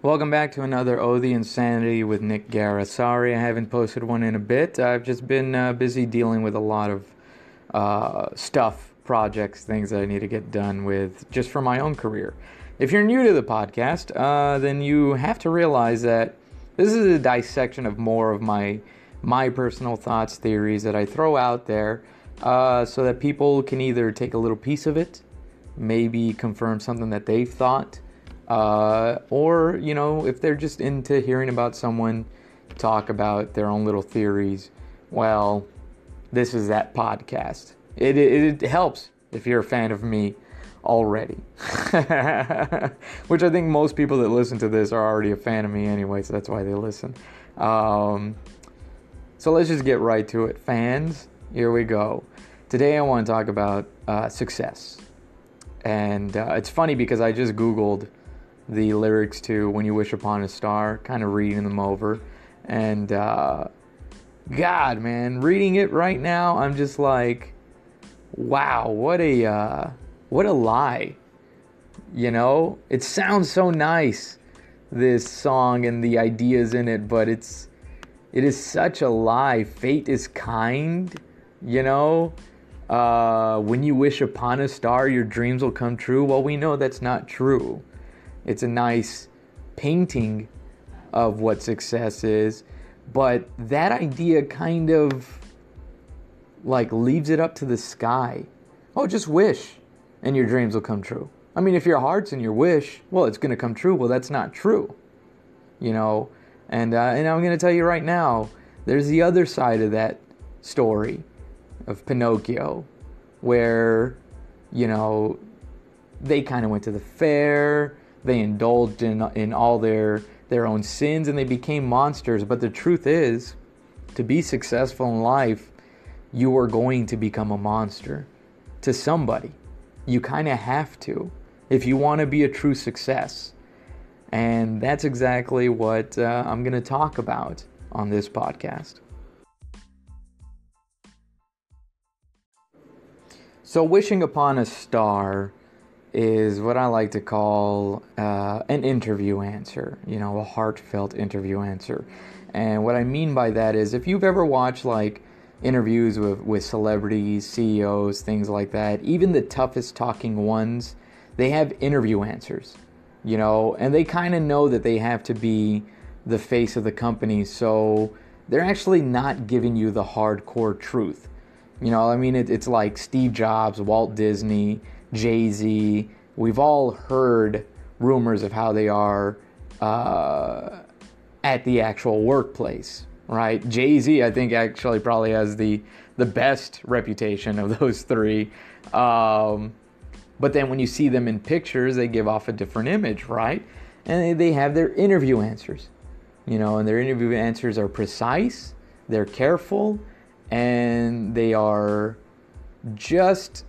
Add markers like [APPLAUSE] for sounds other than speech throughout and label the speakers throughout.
Speaker 1: Welcome back to another Oh the Insanity with Nick Guerra. Sorry I haven't posted one in a bit. I've just been uh, busy dealing with a lot of uh, stuff, projects, things that I need to get done with just for my own career. If you're new to the podcast, uh, then you have to realize that this is a dissection of more of my my personal thoughts, theories that I throw out there, uh, so that people can either take a little piece of it, maybe confirm something that they've thought uh, or, you know, if they're just into hearing about someone talk about their own little theories, well, this is that podcast. It, it, it helps if you're a fan of me already. [LAUGHS] Which I think most people that listen to this are already a fan of me anyway, so that's why they listen. Um, so let's just get right to it. Fans, here we go. Today I want to talk about uh, success. And uh, it's funny because I just Googled the lyrics to When You Wish Upon a Star, kind of reading them over. And uh, God, man, reading it right now, I'm just like, wow, what a uh, what a lie. You know, it sounds so nice, this song and the ideas in it, but it's it is such a lie. Fate is kind, you know. Uh, when you wish upon a star, your dreams will come true. Well, we know that's not true. It's a nice painting of what success is, but that idea kind of like leaves it up to the sky. Oh, just wish and your dreams will come true. I mean, if your heart's in your wish, well, it's going to come true. Well, that's not true. You know, and uh, and I'm going to tell you right now, there's the other side of that story of Pinocchio where you know they kind of went to the fair they indulged in, in all their, their own sins and they became monsters. But the truth is, to be successful in life, you are going to become a monster to somebody. You kind of have to if you want to be a true success. And that's exactly what uh, I'm going to talk about on this podcast. So, wishing upon a star is what I like to call uh, an interview answer, you know, a heartfelt interview answer. And what I mean by that is if you've ever watched like interviews with, with celebrities, CEOs, things like that, even the toughest talking ones, they have interview answers, you know, and they kind of know that they have to be the face of the company. So they're actually not giving you the hardcore truth. You know, I mean, it, it's like Steve Jobs, Walt Disney Jay Z. We've all heard rumors of how they are uh, at the actual workplace, right? Jay Z, I think, actually probably has the the best reputation of those three. Um, but then when you see them in pictures, they give off a different image, right? And they have their interview answers, you know, and their interview answers are precise, they're careful, and they are just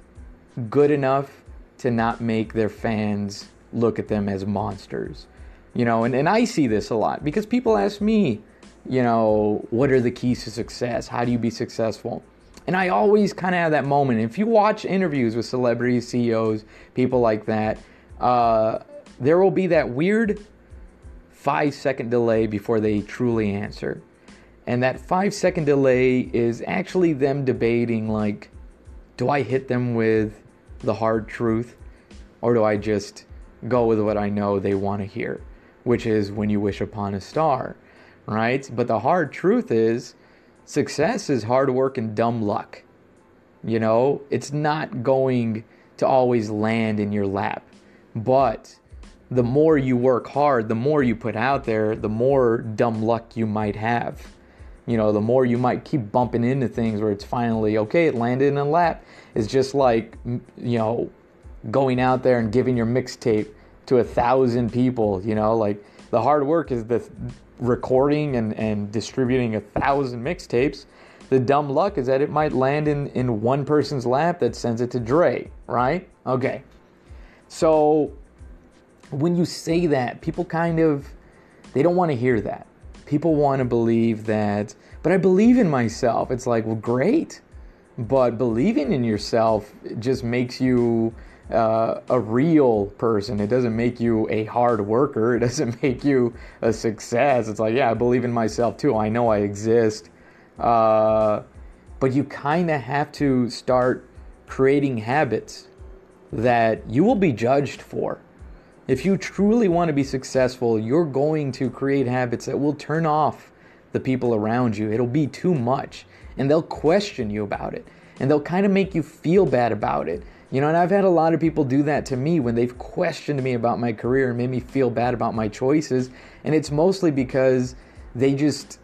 Speaker 1: good enough to not make their fans look at them as monsters. You know, and, and I see this a lot because people ask me, you know, what are the keys to success? How do you be successful? And I always kind of have that moment. If you watch interviews with celebrities, CEOs, people like that, uh, there will be that weird five second delay before they truly answer. And that five second delay is actually them debating, like, do I hit them with the hard truth? Or do I just go with what I know they want to hear, which is when you wish upon a star, right? But the hard truth is success is hard work and dumb luck. You know, it's not going to always land in your lap. But the more you work hard, the more you put out there, the more dumb luck you might have. You know, the more you might keep bumping into things where it's finally okay, it landed in a lap It's just like you know going out there and giving your mixtape to a thousand people you know like the hard work is the recording and, and distributing a thousand mixtapes the dumb luck is that it might land in, in one person's lap that sends it to Dre, right? Okay. So when you say that, people kind of they don't want to hear that. People want to believe that, but I believe in myself. It's like, well, great but believing in yourself just makes you uh, a real person. It doesn't make you a hard worker. [LAUGHS] It doesn't make you a success. It's like, yeah, I believe in myself too. I know I exist. Uh, but you kind of have to start creating habits that you will be judged for. If you truly want to be successful, you're going to create habits that will turn off the people around you. It'll be too much, and they'll question you about it, and they'll kind of make you feel bad about it. You know, and I've had a lot of people do that to me when they've questioned me about my career and made me feel bad about my choices. And it's mostly because they just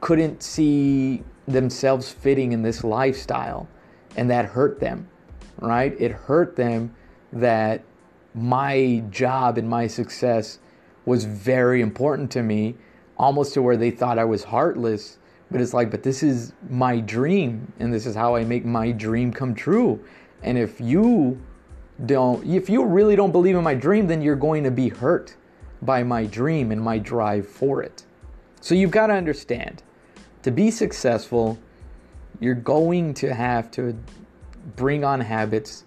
Speaker 1: couldn't see themselves fitting in this lifestyle. And that hurt them, right? It hurt them that my job and my success was very important to me, almost to where they thought I was heartless. But it's like, but this is my dream, and this is how I make my dream come true. And if you don't, if you really don't believe in my dream, then you're going to be hurt by my dream and my drive for it. So you've got to understand to be successful, you're going to have to bring on habits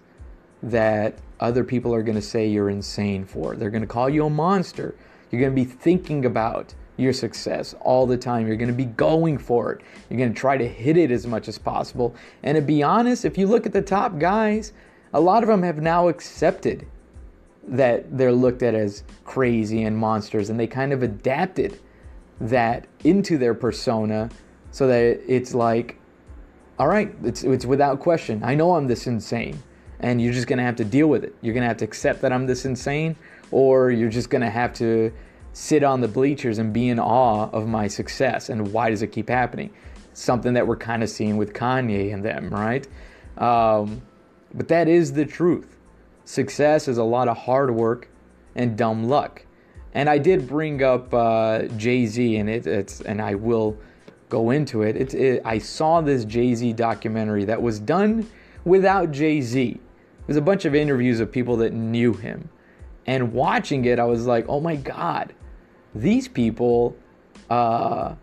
Speaker 1: that other people are going to say you're insane for. They're going to call you a monster. You're going to be thinking about your success all the time. You're going to be going for it. You're going to try to hit it as much as possible. And to be honest, if you look at the top guys, a lot of them have now accepted that they're looked at as crazy and monsters, and they kind of adapted that into their persona so that it's like, all right, it's, it's without question. I know I'm this insane, and you're just to have to deal with it. You're to have to accept that I'm this insane, or you're just to have to sit on the bleachers and be in awe of my success. And why does it keep happening? Something that we're kind of seeing with Kanye and them, right? Um, but that is the truth. Success is a lot of hard work and dumb luck. And I did bring up uh, Jay Z, and it, it's and I will go into it. It, it I saw this Jay Z documentary that was done without Jay Z. There's a bunch of interviews of people that knew him, and watching it, I was like, oh my god, these people uh,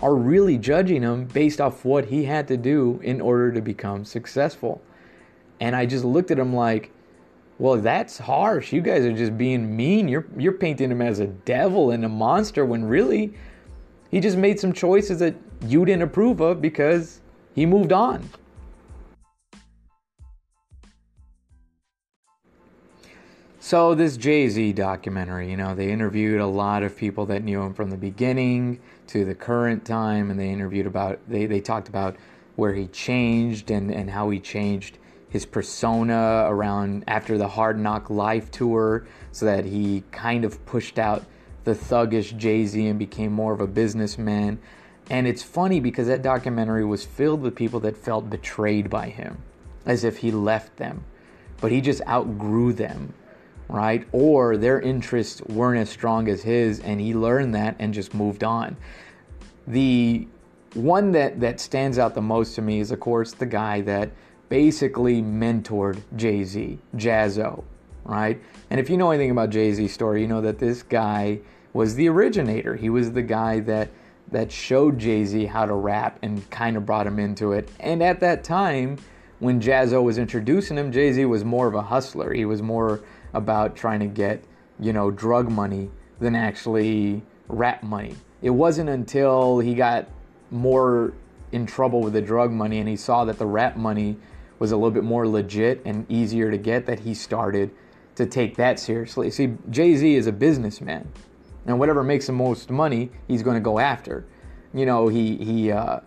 Speaker 1: are really judging him based off what he had to do in order to become successful. And I just looked at him like, well, that's harsh. You guys are just being mean. You're you're painting him as a devil and a monster when really he just made some choices that you didn't approve of because he moved on. So this Jay-Z documentary, you know, they interviewed a lot of people that knew him from the beginning to the current time and they interviewed about they, they talked about where he changed and, and how he changed his persona around after the Hard Knock Life tour so that he kind of pushed out the thuggish Jay-Z and became more of a businessman. And it's funny because that documentary was filled with people that felt betrayed by him, as if he left them. But he just outgrew them right? Or their interests weren't as strong as his, and he learned that and just moved on. The one that, that stands out the most to me is, of course, the guy that basically mentored Jay Z, Jaz-O, right? And if you know anything about Jay Z's story, you know that this guy was the originator. He was the guy that that showed Jay Z how to rap and kind of brought him into it. And at that time, when Jaz-O was introducing him, Jay Z was more of a hustler. He was more about trying to get, you know, drug money than actually rap money. It wasn't until he got more in trouble with the drug money and he saw that the rap money was a little bit more legit and easier to get that he started to take that seriously. See, Jay Z is a businessman, and whatever makes the most money, he's going to go after. You know, he he uh,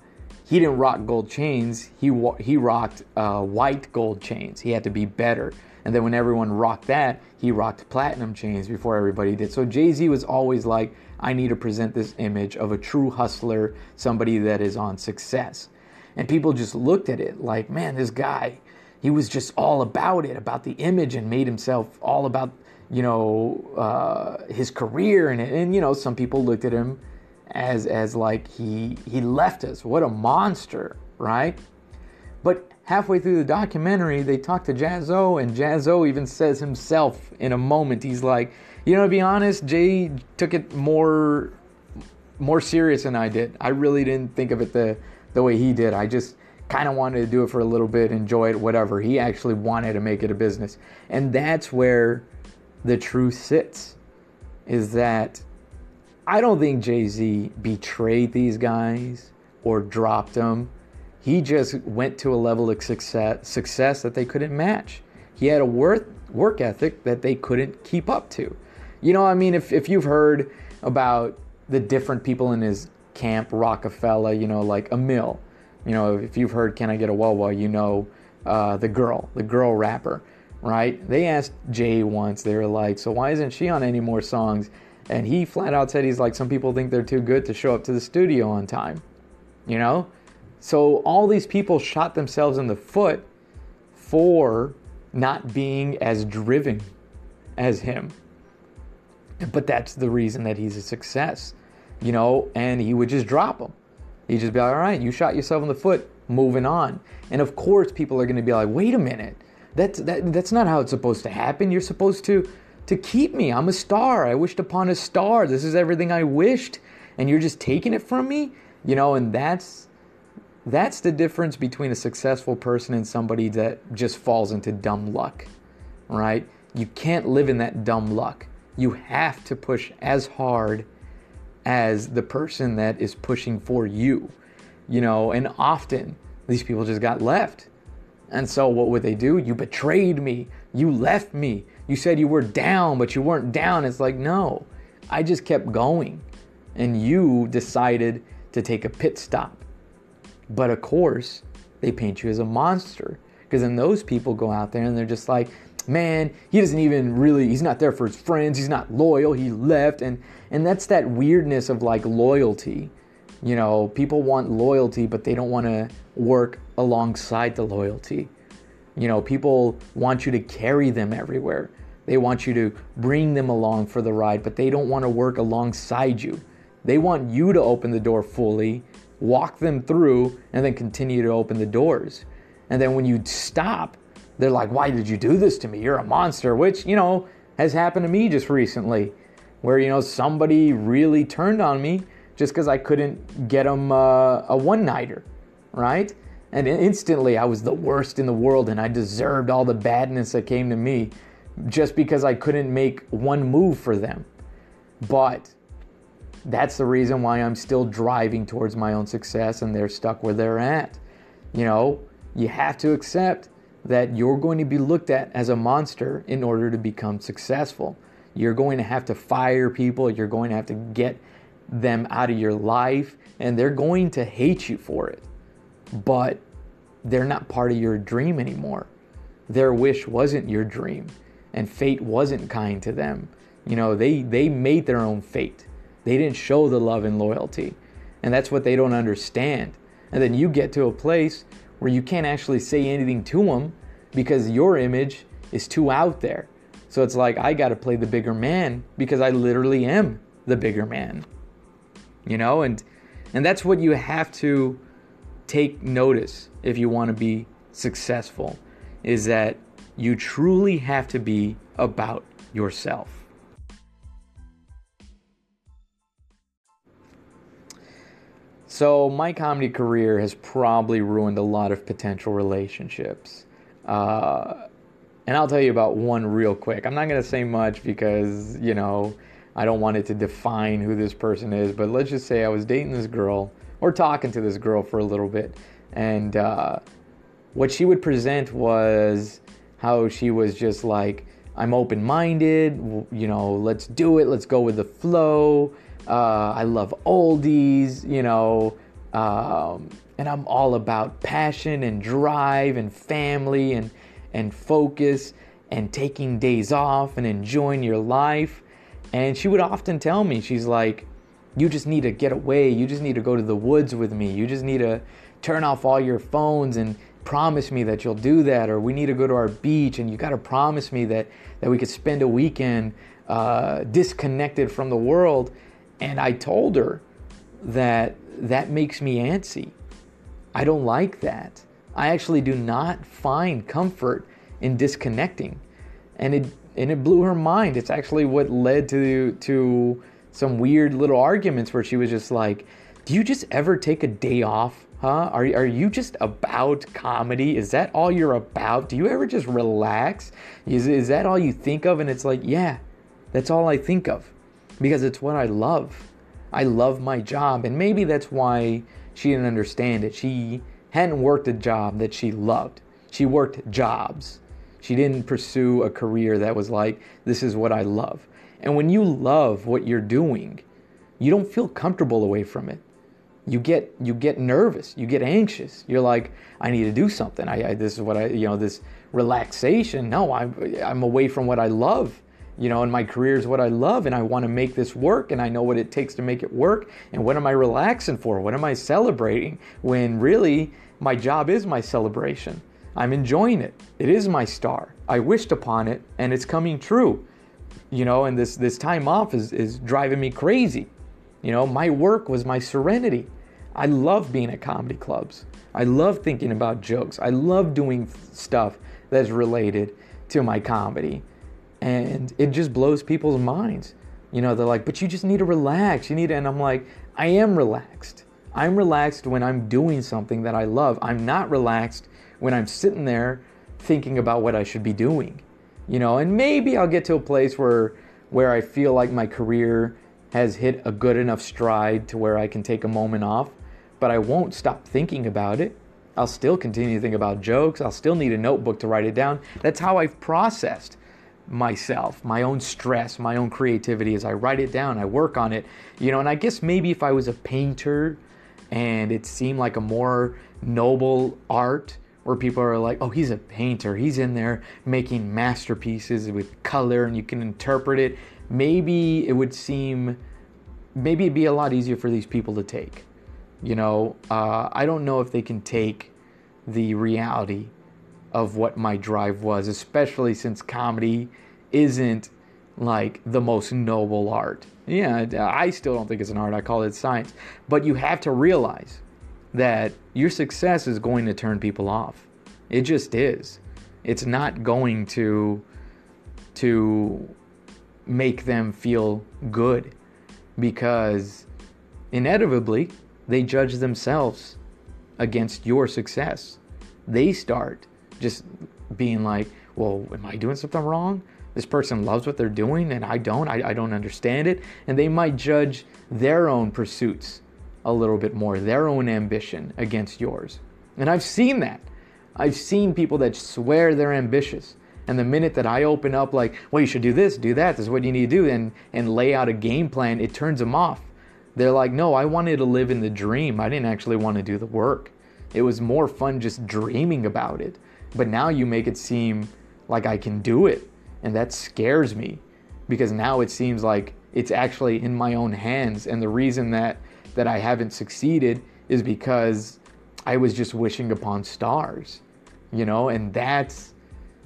Speaker 1: he didn't rock gold chains. He he rocked uh, white gold chains. He had to be better. And then when everyone rocked that, he rocked platinum chains before everybody did. So Jay Z was always like, I need to present this image of a true hustler, somebody that is on success. And people just looked at it like, man, this guy, he was just all about it, about the image, and made himself all about, you know, uh, his career. And, and, you know, some people looked at him as, as like he, he left us. What a monster, right? Halfway through the documentary, they talk to Jaz-O, and Jaz-O even says himself in a moment, he's like, you know, to be honest, Jay took it more more serious than I did. I really didn't think of it the the way he did. I just kind of wanted to do it for a little bit, enjoy it, whatever. He actually wanted to make it a business. And that's where the truth sits is that I don't think Jay Z betrayed these guys or dropped them. He just went to a level of success, success that they couldn't match. He had a work, work ethic that they couldn't keep up to. You know, I mean, if, if you've heard about the different people in his camp, Roc-A-Fella, you know, like Amil, you know, if you've heard Can I Get a Wawa, you know uh, the girl, the girl rapper, right? They asked Jay once, they were like, so why isn't she on any more songs? And he flat out said he's like, some people think they're too good to show up to the studio on time, you know? So all these people shot themselves in the foot for not being as driven as him. But that's the reason that he's a success, you know, and he would just drop them. He'd just be like, all right, you shot yourself in the foot, moving on. And of course, people are going to be like, wait a minute, that's, that, that's not how it's supposed to happen. You're supposed to, to keep me. I'm a star. I wished upon a star. This is everything I wished. And you're just taking it from me? You know, and that's that's the difference between a successful person and somebody that just falls into dumb luck, right? You can't live in that dumb luck. You have to push as hard as the person that is pushing for you. You know, and often these people just got left. And so what would they do? You betrayed me. You left me. You said you were down, but you weren't down. It's like, no, I just kept going. And you decided to take a pit stop. But of course, they paint you as a monster. Because then those people go out there and they're just like, man, he doesn't even really, he's not there for his friends, he's not loyal, he left. And, and that's that weirdness of like loyalty. You know, people want loyalty, but they don't want to work alongside the loyalty. You know, people want you to carry them everywhere. They want you to bring them along for the ride, but they don't want to work alongside you. They want you to open the door fully, walk them through, and then continue to open the doors. And then when you stop, they're like, Why did you do this to me? You're a monster, which, you know, has happened to me just recently, where, you know, somebody really turned on me just because I couldn't get them uh, a one nighter, right? And instantly I was the worst in the world and I deserved all the badness that came to me just because I couldn't make one move for them. But that's the reason why I'm still driving towards my own success and they're stuck where they're at. You know, you have to accept that you're going to be looked at as a monster in order to become successful. You're going to have to fire people, you're going to have to get them out of your life, and they're going to hate you for it. But they're not part of your dream anymore. Their wish wasn't your dream, and fate wasn't kind to them. You know, they, they made their own fate. They didn't show the love and loyalty. And that's what they don't understand. And then you get to a place where you can't actually say anything to them because your image is too out there. So it's like I got to play the bigger man because I literally am the bigger man. You know, and and that's what you have to take notice if you want to be successful is that you truly have to be about yourself. So, my comedy career has probably ruined a lot of potential relationships. Uh, and I'll tell you about one real quick. I'm not going to say much because, you know, I don't want it to define who this person is. But let's just say I was dating this girl or talking to this girl for a little bit. And uh, what she would present was how she was just like, I'm open minded, you know, let's do it, let's go with the flow. Uh, I love oldies, you know, um, and I'm all about passion and drive and family and and focus and taking days off and enjoying your life. And she would often tell me, she's like, "You just need to get away. You just need to go to the woods with me. You just need to turn off all your phones and promise me that you'll do that or we need to go to our beach and you got to promise me that that we could spend a weekend uh, disconnected from the world and I told her that that makes me antsy. I don't like that. I actually do not find comfort in disconnecting. And it and it blew her mind. It's actually what led to to some weird little arguments where she was just like, "Do you just ever take a day off Huh? Are, are you just about comedy? Is that all you're about? Do you ever just relax? Is, is that all you think of? And it's like, yeah, that's all I think of because it's what I love. I love my job. And maybe that's why she didn't understand it. She hadn't worked a job that she loved, she worked jobs. She didn't pursue a career that was like, this is what I love. And when you love what you're doing, you don't feel comfortable away from it. You get you get nervous, you get anxious. You're like, I need to do something. I, I this is what I you know this relaxation. No, I'm I'm away from what I love. You know, and my career is what I love, and I want to make this work, and I know what it takes to make it work. And what am I relaxing for? What am I celebrating? When really my job is my celebration. I'm enjoying it. It is my star. I wished upon it, and it's coming true. You know, and this this time off is is driving me crazy. You know, my work was my serenity. I love being at comedy clubs. I love thinking about jokes. I love doing stuff that's related to my comedy. And it just blows people's minds. You know, they're like, but you just need to relax. You need to, and I'm like, I am relaxed. I'm relaxed when I'm doing something that I love. I'm not relaxed when I'm sitting there thinking about what I should be doing. You know, and maybe I'll get to a place where where I feel like my career has hit a good enough stride to where I can take a moment off, but I won't stop thinking about it. I'll still continue to think about jokes. I'll still need a notebook to write it down. That's how I've processed myself, my own stress, my own creativity as I write it down, I work on it. You know, and I guess maybe if I was a painter and it seemed like a more noble art where people are like, oh, he's a painter. He's in there making masterpieces with color and you can interpret it. Maybe it would seem, maybe it'd be a lot easier for these people to take. You know, uh, I don't know if they can take the reality of what my drive was, especially since comedy isn't like the most noble art. Yeah, I still don't think it's an art. I call it science. But you have to realize that your success is going to turn people off. It just is. It's not going to to make them feel good because inevitably they judge themselves against your success. They start just being like, well, am I doing something wrong? This person loves what they're doing and I don't. I, I don't understand it. And they might judge their own pursuits a little bit more, their own ambition against yours. And I've seen that. I've seen people that swear they're ambitious. And the minute that I open up, like, well, you should do this, do that, this is what you need to do, and, and lay out a game plan, it turns them off. They're like, no, I wanted to live in the dream. I didn't actually want to do the work. It was more fun just dreaming about it. But now you make it seem like I can do it. And that scares me because now it seems like it's actually in my own hands. And the reason that that I haven't succeeded is because I was just wishing upon stars, you know, and that's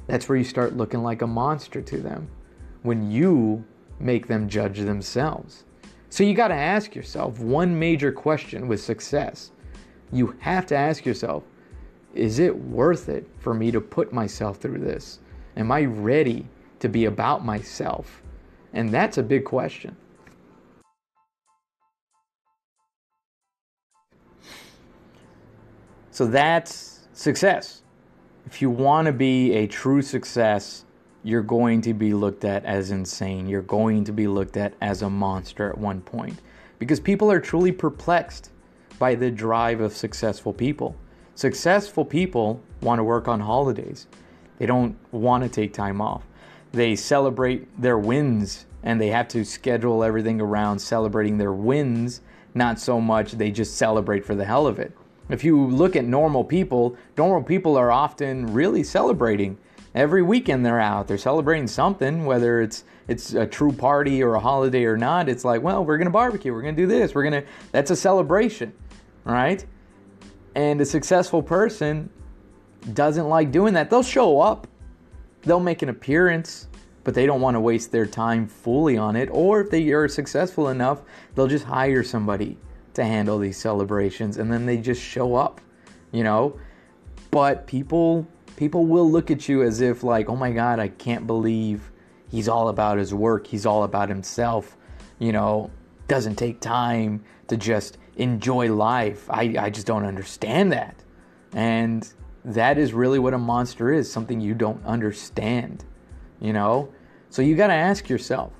Speaker 1: that's where you start looking like a monster to them when you make them judge themselves. So you got to ask yourself one major question with success. You have to ask yourself, is it worth it for me to put myself through this? Am I ready to be about myself? And that's a big question. So that's success. If you want to be a true success, you're going to be looked at as insane. You're going to be looked at as a monster at one point because people are truly perplexed by the drive of successful people. Successful people want to work on holidays, they don't want to take time off. They celebrate their wins and they have to schedule everything around celebrating their wins, not so much they just celebrate for the hell of it. If you look at normal people, normal people are often really celebrating. Every weekend they're out, they're celebrating something, whether it's it's a true party or a holiday or not. It's like, well, we're gonna barbecue, we're gonna do this, we're gonna. That's a celebration, right? And a successful person doesn't like doing that. They'll show up, they'll make an appearance, but they don't want to waste their time fully on it. Or if they are successful enough, they'll just hire somebody to handle these celebrations and then they just show up, you know? But people people will look at you as if like, "Oh my god, I can't believe he's all about his work. He's all about himself." You know, doesn't take time to just enjoy life. I, I just don't understand that. And that is really what a monster is something you don't understand, you know? So you got to ask yourself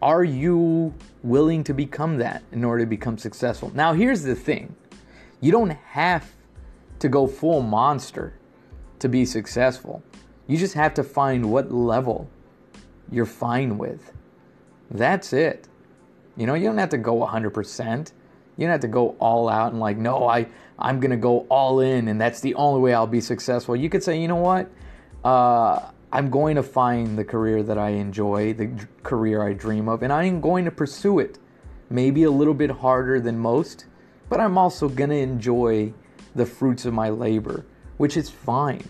Speaker 1: are you willing to become that in order to become successful? Now, here's the thing you don't have to go full monster to be successful. You just have to find what level you're fine with. That's it. You know, you don't have to go 100%. You don't have to go all out and like, no, I, I'm to go all in and that's the only way I'll be successful. You could say, you know what? Uh, I'm going to find the career that I enjoy, the career I dream of, and I'm going to pursue it. Maybe a little bit harder than most, but I'm also to enjoy the fruits of my labor, which is fine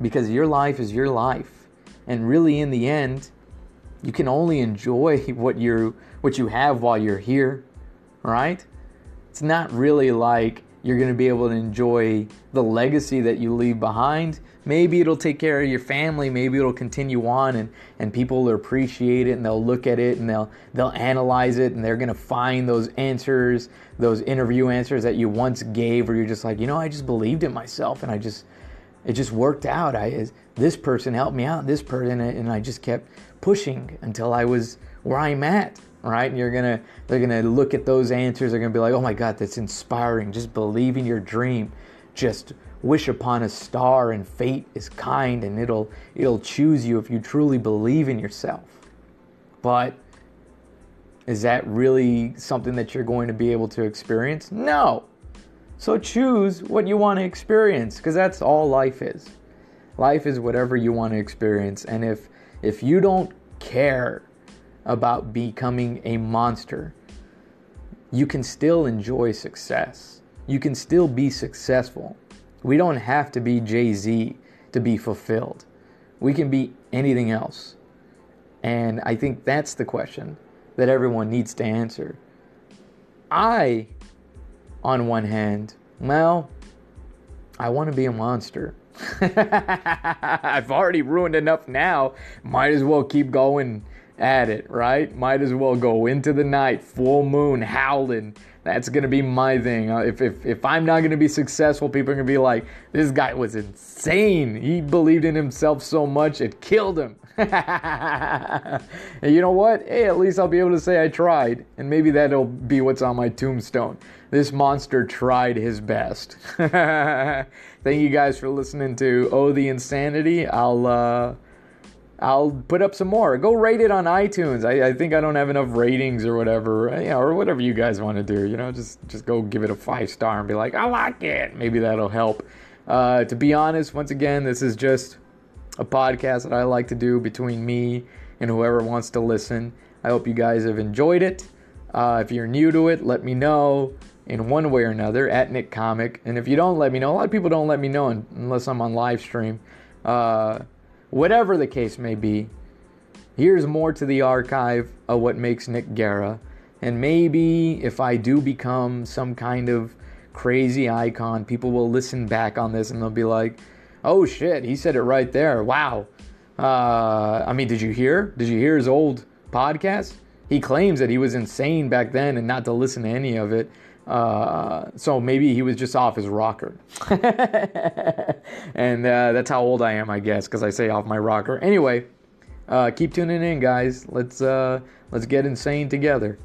Speaker 1: because your life is your life. And really, in the end, you can only enjoy [LAUGHS] what you what you have while you're here, right? It's not really like you're going to be able to enjoy the legacy that you leave behind. Maybe it'll take care of your family. Maybe it'll continue on, and, and people will appreciate it, and they'll look at it, and they'll they'll analyze it, and they're to find those answers, those interview answers that you once gave, where you're just like, you know, I just believed in myself, and I just it just worked out. I this person helped me out, this person, and I just kept pushing until I was where I'm at right? And you're gonna they're gonna look at those answers. They're gonna be like, oh my God, that's inspiring. Just believe in your dream. Just wish upon a star, and fate is kind, and it'll it'll choose you if you truly believe in yourself. But is that really something that you're going to be able to experience? No. So choose what you want to experience because that's all life is. Life is whatever you want to experience. And if if you don't care about becoming a monster. You can still enjoy success. You can still be successful. We don't have to be Jay Z to be fulfilled. We can be anything else. And I think that's the question that everyone needs to answer. I, on one hand, well, I want to be a monster. [LAUGHS] I've already ruined enough now. Might as well keep going at it, right? Might as well go into the night, full moon, howling. That's gonna be my thing. Uh, if, if, if I'm not gonna be successful, people are gonna be like, this guy was insane. He believed in himself so much, it killed him. and [LAUGHS] you know what? Hey, at least I'll be able to say I tried. And maybe that'll be what's on my tombstone. This monster tried his best. [LAUGHS] Thank you guys for listening to Oh the Insanity. I'll, uh, I'll put up some more. Go rate it on iTunes. I, I think I don't have enough ratings or whatever, know, or whatever you guys want to do. You know, just just go give it a five star and be like, I like it. Maybe that'll help. Uh, to be honest, once again, this is just a podcast that I like to do between me and whoever wants to listen. I hope you guys have enjoyed it. Uh, if you're new to it, let me know in one way or another at Nick Comic. And if you don't let me know, a lot of people don't let me know unless I'm on live stream. Uh, Whatever the case may be, here's more to the archive of what makes Nick Guerra. And maybe if I do become some kind of crazy icon, people will listen back on this and they'll be like, oh shit, he said it right there. Wow. Uh, I mean, did you hear? Did you hear his old podcast? He claims that he was insane back then and not to listen to any of it. Uh, so maybe he was just off his rocker. [LAUGHS] and uh, that's how old I am, I guess, because I say off my rocker. Anyway, uh, keep tuning in, guys. Let's uh, let's get insane together.